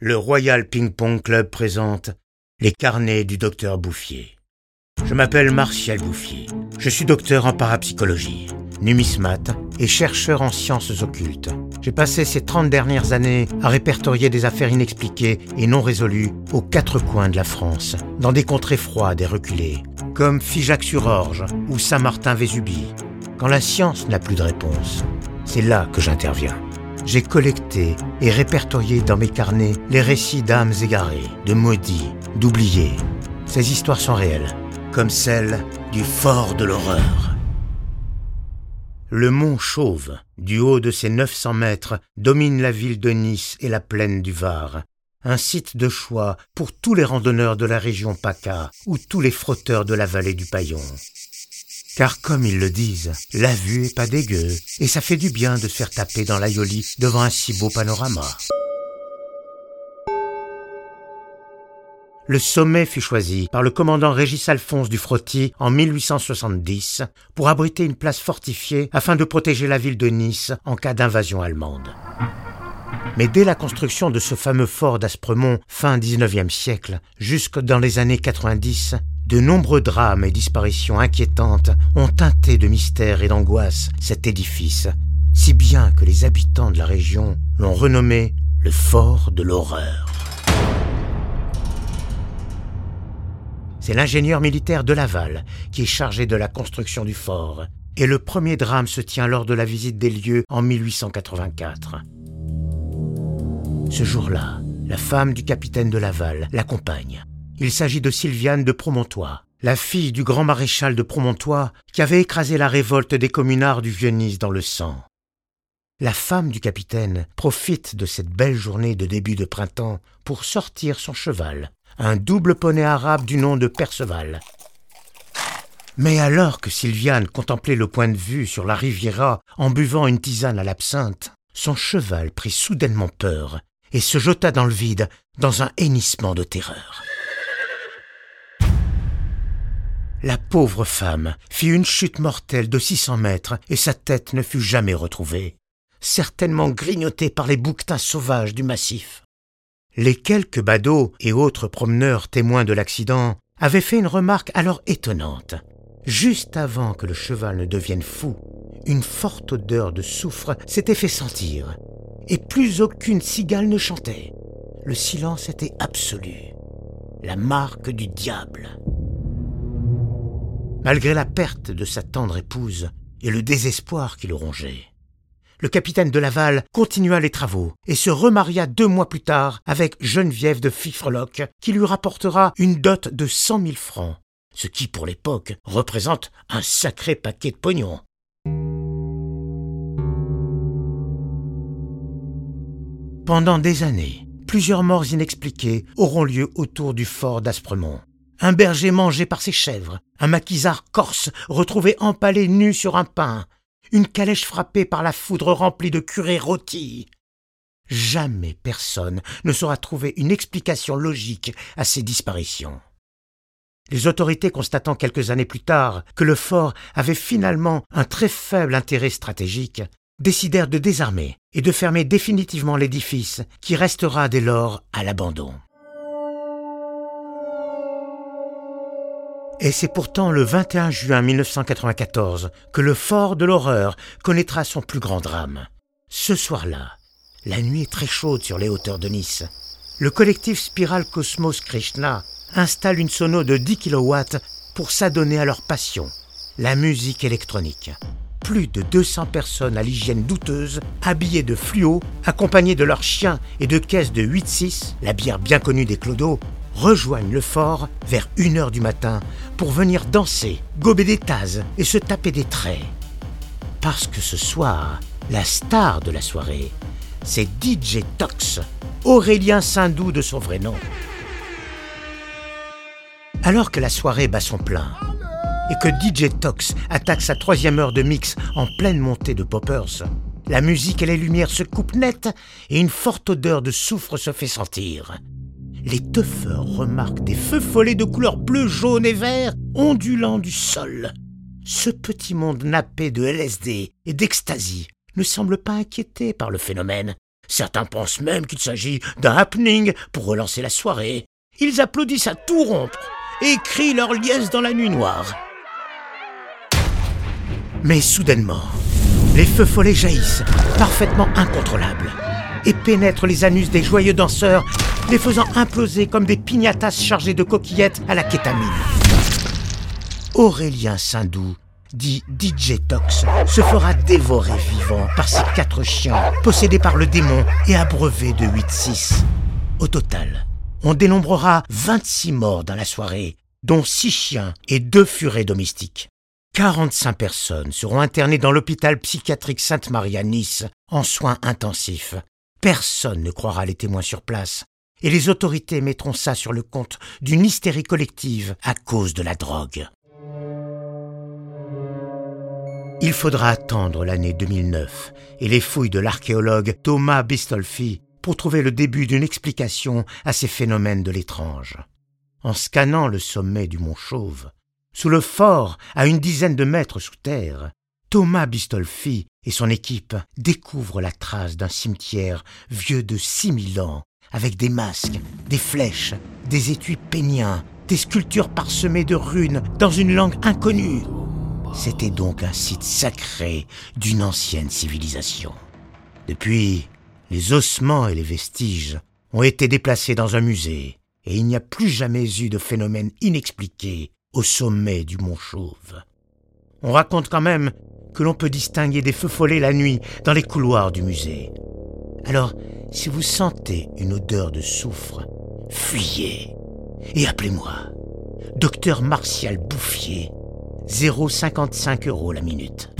le Royal Ping Pong Club présente les carnets du docteur Bouffier. Je m'appelle Martial Bouffier. Je suis docteur en parapsychologie, numismate et chercheur en sciences occultes. J'ai passé ces 30 dernières années à répertorier des affaires inexpliquées et non résolues aux quatre coins de la France, dans des contrées froides et reculées, comme Figeac-sur-Orge ou Saint-Martin-Vésubie. Quand la science n'a plus de réponse, c'est là que j'interviens j'ai collecté et répertorié dans mes carnets les récits d'âmes égarées, de maudits, d'oubliés. Ces histoires sont réelles, comme celle du fort de l'horreur. Le mont Chauve, du haut de ses 900 mètres, domine la ville de Nice et la plaine du Var. Un site de choix pour tous les randonneurs de la région PACA ou tous les frotteurs de la vallée du Paillon. Car comme ils le disent, la vue est pas dégueu, et ça fait du bien de se faire taper dans l'aïoli devant un si beau panorama. Le sommet fut choisi par le commandant Régis Alphonse du Frotty en 1870 pour abriter une place fortifiée afin de protéger la ville de Nice en cas d'invasion allemande. Mais dès la construction de ce fameux fort d'Aspremont fin 19e siècle, jusque dans les années 90, de nombreux drames et disparitions inquiétantes ont teinté de mystère et d'angoisse cet édifice, si bien que les habitants de la région l'ont renommé le Fort de l'Horreur. C'est l'ingénieur militaire de Laval qui est chargé de la construction du fort, et le premier drame se tient lors de la visite des lieux en 1884. Ce jour-là, la femme du capitaine de Laval l'accompagne. Il s'agit de Sylviane de Promontois, la fille du grand maréchal de Promontois qui avait écrasé la révolte des communards du Vieux-Nice dans le sang. La femme du capitaine profite de cette belle journée de début de printemps pour sortir son cheval, un double poney arabe du nom de Perceval. Mais alors que Sylviane contemplait le point de vue sur la Riviera en buvant une tisane à l'absinthe, son cheval prit soudainement peur et se jeta dans le vide dans un hennissement de terreur. La pauvre femme fit une chute mortelle de 600 mètres et sa tête ne fut jamais retrouvée, certainement grignotée par les bouquetins sauvages du massif. Les quelques badauds et autres promeneurs témoins de l'accident avaient fait une remarque alors étonnante. Juste avant que le cheval ne devienne fou, une forte odeur de soufre s'était fait sentir, et plus aucune cigale ne chantait. Le silence était absolu, la marque du diable. Malgré la perte de sa tendre épouse et le désespoir qui le rongeait, le capitaine de Laval continua les travaux et se remaria deux mois plus tard avec Geneviève de Fifrelock, qui lui rapportera une dot de cent mille francs, ce qui pour l'époque représente un sacré paquet de pognon. Pendant des années, plusieurs morts inexpliquées auront lieu autour du fort d'Aspremont un berger mangé par ses chèvres, un maquisard corse retrouvé empalé nu sur un pin, une calèche frappée par la foudre remplie de curés rôtis. Jamais personne ne saura trouver une explication logique à ces disparitions. Les autorités constatant quelques années plus tard que le fort avait finalement un très faible intérêt stratégique, décidèrent de désarmer et de fermer définitivement l'édifice qui restera dès lors à l'abandon. Et c'est pourtant le 21 juin 1994 que le fort de l'horreur connaîtra son plus grand drame. Ce soir-là, la nuit est très chaude sur les hauteurs de Nice. Le collectif Spiral Cosmos Krishna installe une sono de 10 kW pour s'adonner à leur passion, la musique électronique. Plus de 200 personnes à l'hygiène douteuse, habillées de fluo, accompagnées de leurs chiens et de caisses de 8-6, la bière bien connue des clodos, rejoignent le fort vers une heure du matin pour venir danser, gober des tasses et se taper des traits. Parce que ce soir, la star de la soirée, c'est DJ Tox, Aurélien Sindou de son vrai nom. Alors que la soirée bat son plein, et que DJ Tox attaque sa troisième heure de mix en pleine montée de poppers, la musique et les lumières se coupent net et une forte odeur de soufre se fait sentir les teufeurs remarquent des feux follets de couleur bleu, jaune et vert ondulant du sol. Ce petit monde nappé de LSD et d'ecstasy ne semble pas inquiété par le phénomène. Certains pensent même qu'il s'agit d'un happening pour relancer la soirée. Ils applaudissent à tout rompre et crient leur liesse dans la nuit noire. Mais soudainement, les feux follets jaillissent, parfaitement incontrôlables, et pénètrent les anus des joyeux danseurs, les faisant imploser comme des pignatas chargées de coquillettes à la kétamine. Aurélien Sindou, dit DJ Tox, se fera dévorer vivant par ces quatre chiens possédés par le démon et abreuvés de 8-6. Au total, on dénombrera 26 morts dans la soirée, dont 6 chiens et 2 furets domestiques. 45 personnes seront internées dans l'hôpital psychiatrique Sainte-Marie à Nice en soins intensifs. Personne ne croira les témoins sur place. Et les autorités mettront ça sur le compte d'une hystérie collective à cause de la drogue. Il faudra attendre l'année 2009 et les fouilles de l'archéologue Thomas Bistolfi pour trouver le début d'une explication à ces phénomènes de l'étrange. En scannant le sommet du mont Chauve, sous le fort à une dizaine de mètres sous terre, Thomas Bistolfi et son équipe découvrent la trace d'un cimetière vieux de six mille ans, avec des masques, des flèches, des étuis péniens, des sculptures parsemées de runes dans une langue inconnue. C'était donc un site sacré d'une ancienne civilisation. Depuis, les ossements et les vestiges ont été déplacés dans un musée, et il n'y a plus jamais eu de phénomène inexpliqué au sommet du mont Chauve. On raconte quand même que l'on peut distinguer des feux follets la nuit dans les couloirs du musée. Alors, si vous sentez une odeur de soufre, fuyez et appelez-moi. Docteur Martial Bouffier, 0,55 euros la minute.